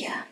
я.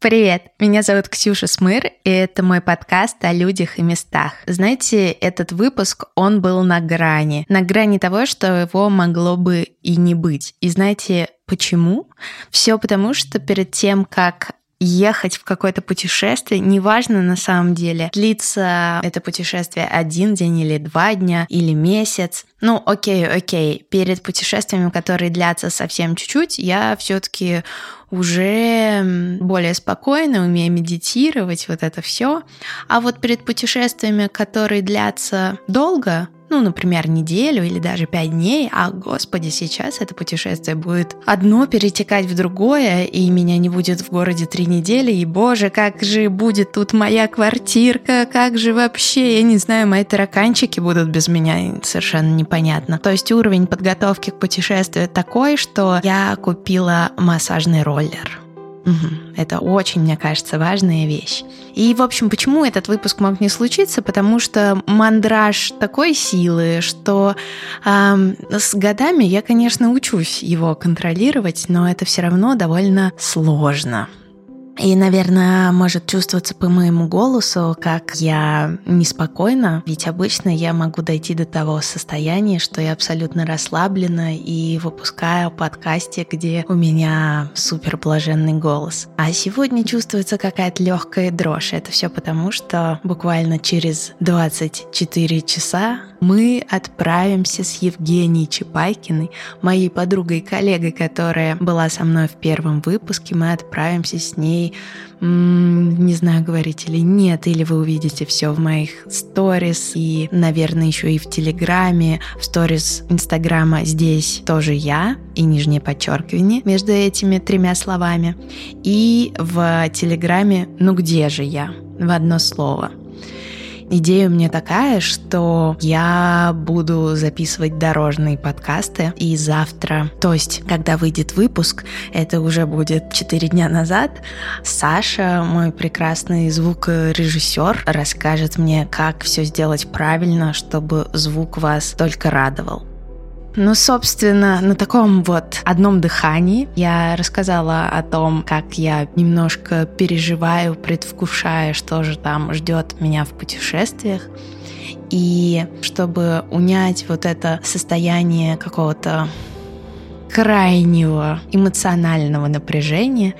Привет, меня зовут Ксюша Смыр, и это мой подкаст о людях и местах. Знаете, этот выпуск, он был на грани. На грани того, что его могло бы и не быть. И знаете, почему? Все потому, что перед тем, как ехать в какое-то путешествие, неважно на самом деле, длится это путешествие один день или два дня или месяц. Ну, окей, окей, перед путешествиями, которые длятся совсем чуть-чуть, я все-таки уже более спокойно, умею медитировать, вот это все. А вот перед путешествиями, которые длятся долго, ну, например, неделю или даже пять дней, а, господи, сейчас это путешествие будет одно перетекать в другое, и меня не будет в городе три недели, и, боже, как же будет тут моя квартирка, как же вообще, я не знаю, мои тараканчики будут без меня, совершенно непонятно. То есть уровень подготовки к путешествию такой, что я купила массажный роллер. Угу. Это очень, мне кажется, важная вещь. И, в общем, почему этот выпуск мог не случиться? Потому что мандраж такой силы, что э, с годами я, конечно, учусь его контролировать, но это все равно довольно сложно. И, наверное, может чувствоваться по моему голосу, как я неспокойна, ведь обычно я могу дойти до того состояния, что я абсолютно расслаблена и выпускаю подкасте, где у меня супер блаженный голос. А сегодня чувствуется какая-то легкая дрожь. Это все потому, что буквально через 24 часа мы отправимся с Евгенией Чепайкиной, моей подругой и коллегой, которая была со мной в первом выпуске. Мы отправимся с ней, не знаю, говорить или нет, или вы увидите все в моих сторис и, наверное, еще и в Телеграме, в сторис Инстаграма здесь тоже я и нижнее подчеркивание между этими тремя словами. И в Телеграме «Ну где же я?» в одно слово – Идея у меня такая, что я буду записывать дорожные подкасты, и завтра, то есть, когда выйдет выпуск, это уже будет 4 дня назад, Саша, мой прекрасный звукорежиссер, расскажет мне, как все сделать правильно, чтобы звук вас только радовал. Ну, собственно, на таком вот одном дыхании я рассказала о том, как я немножко переживаю, предвкушая, что же там ждет меня в путешествиях. И чтобы унять вот это состояние какого-то крайнего эмоционального напряжения,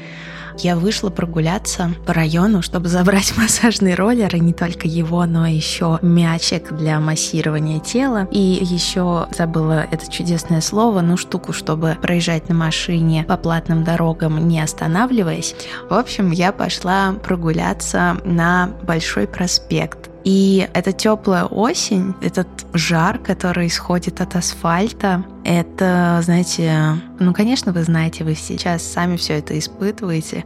я вышла прогуляться по району, чтобы забрать массажный роллер, и не только его, но еще мячик для массирования тела. И еще забыла это чудесное слово, ну штуку, чтобы проезжать на машине по платным дорогам, не останавливаясь. В общем, я пошла прогуляться на Большой проспект и эта теплая осень, этот жар, который исходит от асфальта, это, знаете, ну, конечно, вы знаете, вы сейчас сами все это испытываете,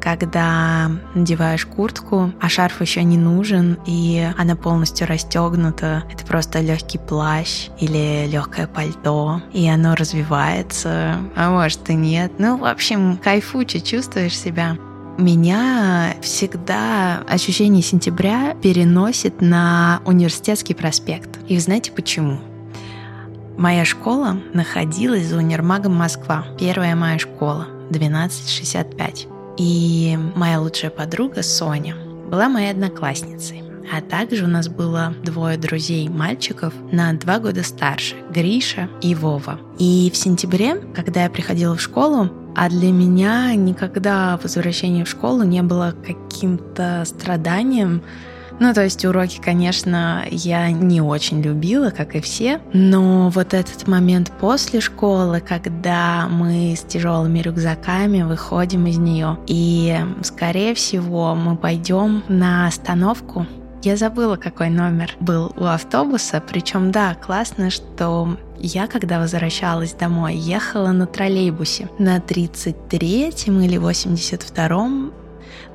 когда надеваешь куртку, а шарф еще не нужен, и она полностью расстегнута. Это просто легкий плащ или легкое пальто, и оно развивается, а может и нет. Ну, в общем, кайфуче чувствуешь себя. Меня всегда ощущение сентября переносит на университетский проспект. И знаете почему? Моя школа находилась за универмагом Москва. Первая моя школа, 1265. И моя лучшая подруга Соня была моей одноклассницей. А также у нас было двое друзей мальчиков на два года старше, Гриша и Вова. И в сентябре, когда я приходила в школу, а для меня никогда возвращение в школу не было каким-то страданием. Ну, то есть уроки, конечно, я не очень любила, как и все, но вот этот момент после школы, когда мы с тяжелыми рюкзаками выходим из нее, и, скорее всего, мы пойдем на остановку я забыла, какой номер был у автобуса. Причем, да, классно, что я, когда возвращалась домой, ехала на троллейбусе на 33-м или 82-м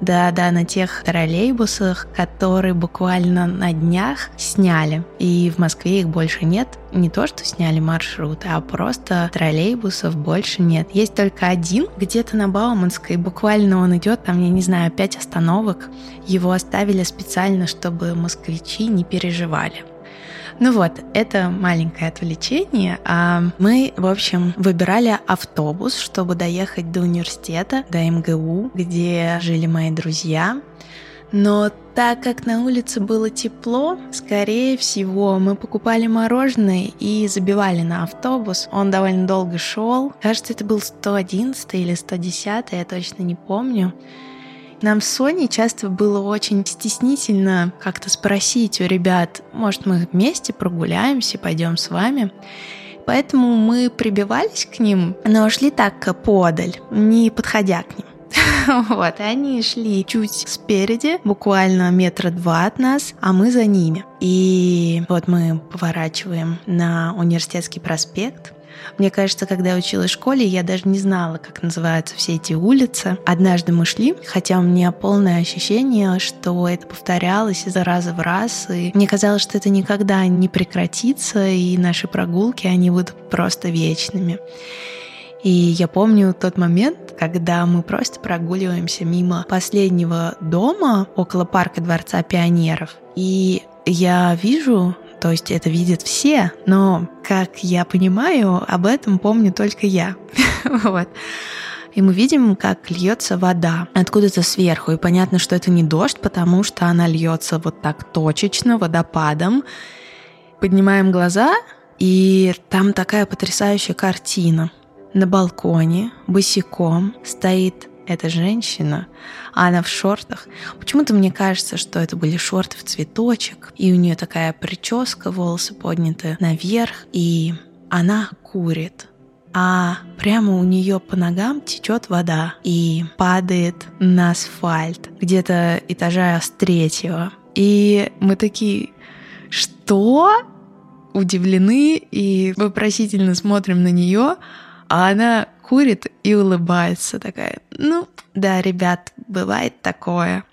Да-да, на тех троллейбусах, которые буквально на днях сняли. И в Москве их больше нет. Не то, что сняли маршруты, а просто троллейбусов больше нет. Есть только один, где-то на Бауманской. Буквально он идет, там, я не знаю, пять остановок. Его оставили специально, чтобы москвичи не переживали. Ну вот, это маленькое отвлечение. А мы, в общем, выбирали автобус, чтобы доехать до университета, до МГУ, где жили мои друзья. Но так как на улице было тепло, скорее всего, мы покупали мороженое и забивали на автобус. Он довольно долго шел. Кажется, это был 111 или 110, я точно не помню. Нам с Соней часто было очень стеснительно как-то спросить у ребят, может, мы вместе прогуляемся, пойдем с вами. Поэтому мы прибивались к ним, но шли так подаль, не подходя к ним. Вот, они шли чуть спереди, буквально метра два от нас, а мы за ними. И вот мы поворачиваем на университетский проспект, мне кажется, когда я училась в школе, я даже не знала, как называются все эти улицы. Однажды мы шли, хотя у меня полное ощущение, что это повторялось из раза в раз, и мне казалось, что это никогда не прекратится, и наши прогулки, они будут просто вечными. И я помню тот момент, когда мы просто прогуливаемся мимо последнего дома около парка Дворца пионеров. И я вижу то есть это видят все, но, как я понимаю, об этом помню только я. вот. И мы видим, как льется вода откуда-то сверху. И понятно, что это не дождь, потому что она льется вот так точечно, водопадом. Поднимаем глаза, и там такая потрясающая картина. На балконе босиком стоит эта женщина, а она в шортах. Почему-то мне кажется, что это были шорты в цветочек, и у нее такая прическа, волосы подняты наверх, и она курит. А прямо у нее по ногам течет вода и падает на асфальт где-то этажа с третьего. И мы такие, что? Удивлены и вопросительно смотрим на нее, а она курит и улыбается такая. Ну, да, ребят, бывает такое.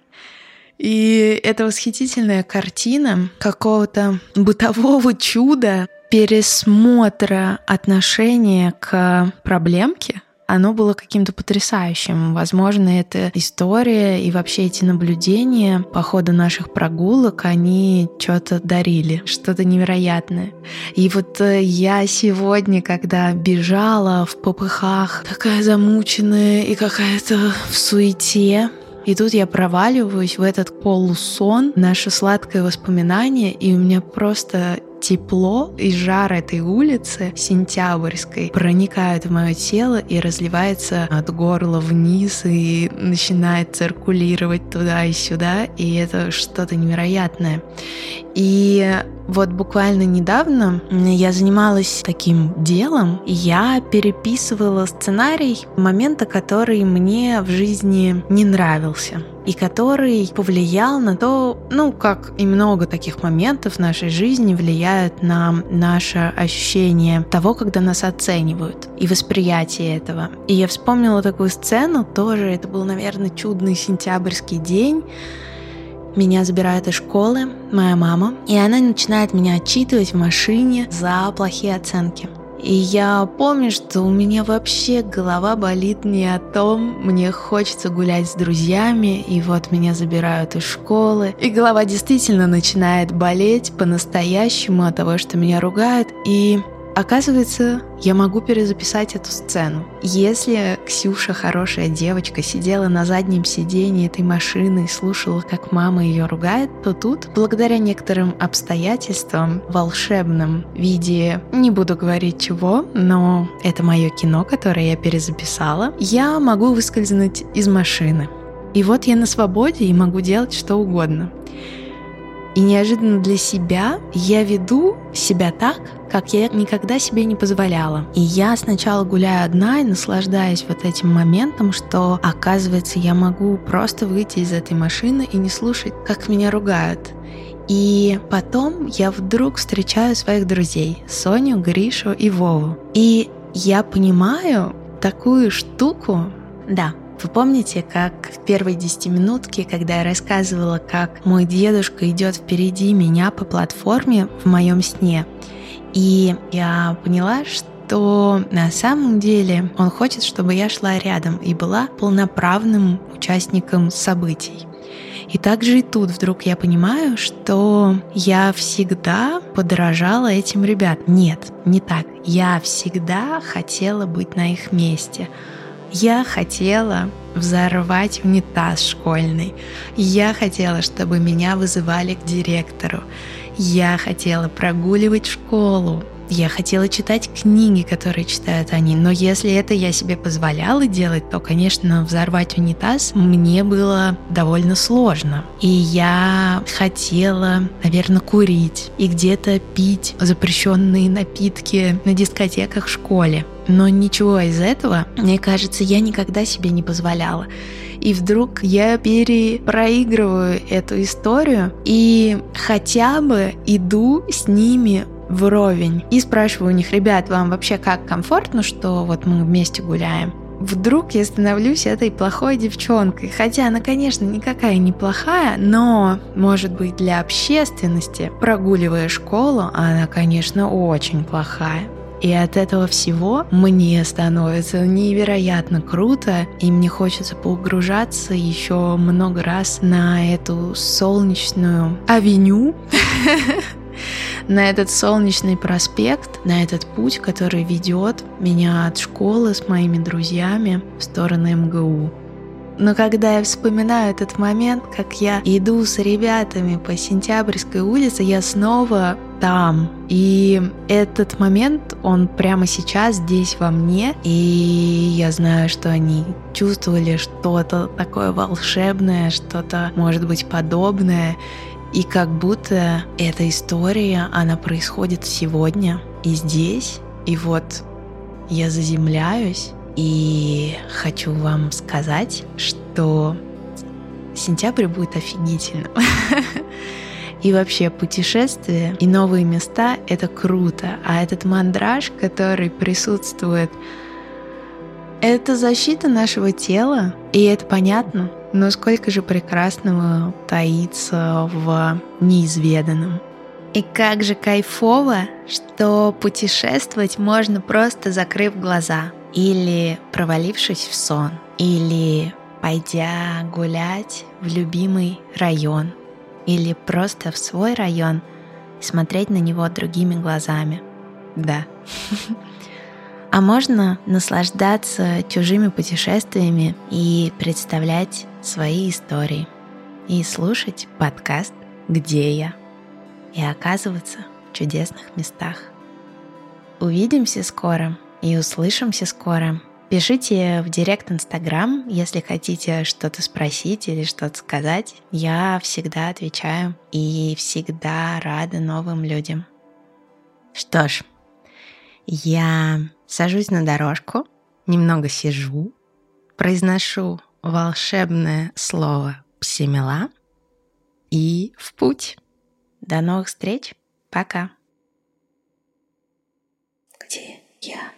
И это восхитительная картина какого-то бытового чуда, пересмотра отношения к проблемке, оно было каким-то потрясающим. Возможно, эта история и вообще эти наблюдения по ходу наших прогулок, они что-то дарили, что-то невероятное. И вот э, я сегодня, когда бежала в попыхах, такая замученная и какая-то в суете, и тут я проваливаюсь в этот полусон, наше сладкое воспоминание, и у меня просто тепло и жар этой улицы сентябрьской проникает в мое тело и разливается от горла вниз и начинает циркулировать туда и сюда, и это что-то невероятное. И вот буквально недавно я занималась таким делом. Я переписывала сценарий момента, который мне в жизни не нравился и который повлиял на то, ну, как и много таких моментов в нашей жизни влияют на наше ощущение того, когда нас оценивают, и восприятие этого. И я вспомнила такую сцену, тоже это был, наверное, чудный сентябрьский день, меня забирает из школы моя мама, и она начинает меня отчитывать в машине за плохие оценки. И я помню, что у меня вообще голова болит не о том, мне хочется гулять с друзьями, и вот меня забирают из школы. И голова действительно начинает болеть по-настоящему от того, что меня ругают. И Оказывается, я могу перезаписать эту сцену. Если Ксюша, хорошая девочка, сидела на заднем сидении этой машины и слушала, как мама ее ругает, то тут, благодаря некоторым обстоятельствам, волшебном виде, не буду говорить чего, но это мое кино, которое я перезаписала, я могу выскользнуть из машины. И вот я на свободе и могу делать что угодно. И неожиданно для себя я веду себя так, как я никогда себе не позволяла. И я сначала гуляю одна и наслаждаюсь вот этим моментом, что оказывается я могу просто выйти из этой машины и не слушать, как меня ругают. И потом я вдруг встречаю своих друзей, Соню, Гришу и Вову. И я понимаю такую штуку, да, Вы помните, как в первой десятиминутке, когда я рассказывала, как мой дедушка идет впереди меня по платформе в моем сне, и я поняла, что на самом деле он хочет, чтобы я шла рядом и была полноправным участником событий. И также и тут вдруг я понимаю, что я всегда подражала этим ребят. Нет, не так. Я всегда хотела быть на их месте. Я хотела взорвать унитаз школьный. Я хотела, чтобы меня вызывали к директору. Я хотела прогуливать школу. Я хотела читать книги, которые читают они, но если это я себе позволяла делать, то, конечно, взорвать унитаз мне было довольно сложно. И я хотела, наверное, курить и где-то пить запрещенные напитки на дискотеках в школе. Но ничего из этого, мне кажется, я никогда себе не позволяла. И вдруг я перепроигрываю эту историю и хотя бы иду с ними вровень. И спрашиваю у них, ребят, вам вообще как комфортно, что вот мы вместе гуляем? Вдруг я становлюсь этой плохой девчонкой. Хотя она, конечно, никакая не плохая, но, может быть, для общественности, прогуливая школу, она, конечно, очень плохая. И от этого всего мне становится невероятно круто, и мне хочется погружаться еще много раз на эту солнечную авеню, на этот солнечный проспект, на этот путь, который ведет меня от школы с моими друзьями в сторону МГУ. Но когда я вспоминаю этот момент, как я иду с ребятами по Сентябрьской улице, я снова там. И этот момент, он прямо сейчас здесь во мне. И я знаю, что они чувствовали что-то такое волшебное, что-то, может быть, подобное. И как будто эта история, она происходит сегодня и здесь. И вот я заземляюсь и хочу вам сказать, что сентябрь будет офигительным. И вообще путешествия и новые места — это круто. А этот мандраж, который присутствует, это защита нашего тела, и это понятно. Но сколько же прекрасного таится в неизведанном. И как же кайфово, что путешествовать можно просто закрыв глаза, или провалившись в сон, или пойдя гулять в любимый район, или просто в свой район и смотреть на него другими глазами. Да. А можно наслаждаться чужими путешествиями и представлять свои истории. И слушать подкаст «Где я?» и оказываться в чудесных местах. Увидимся скоро и услышимся скоро. Пишите в директ Инстаграм, если хотите что-то спросить или что-то сказать. Я всегда отвечаю и всегда рада новым людям. Что ж, я сажусь на дорожку, немного сижу, произношу волшебное слово «псимела» и в путь. До новых встреч. Пока. Где я?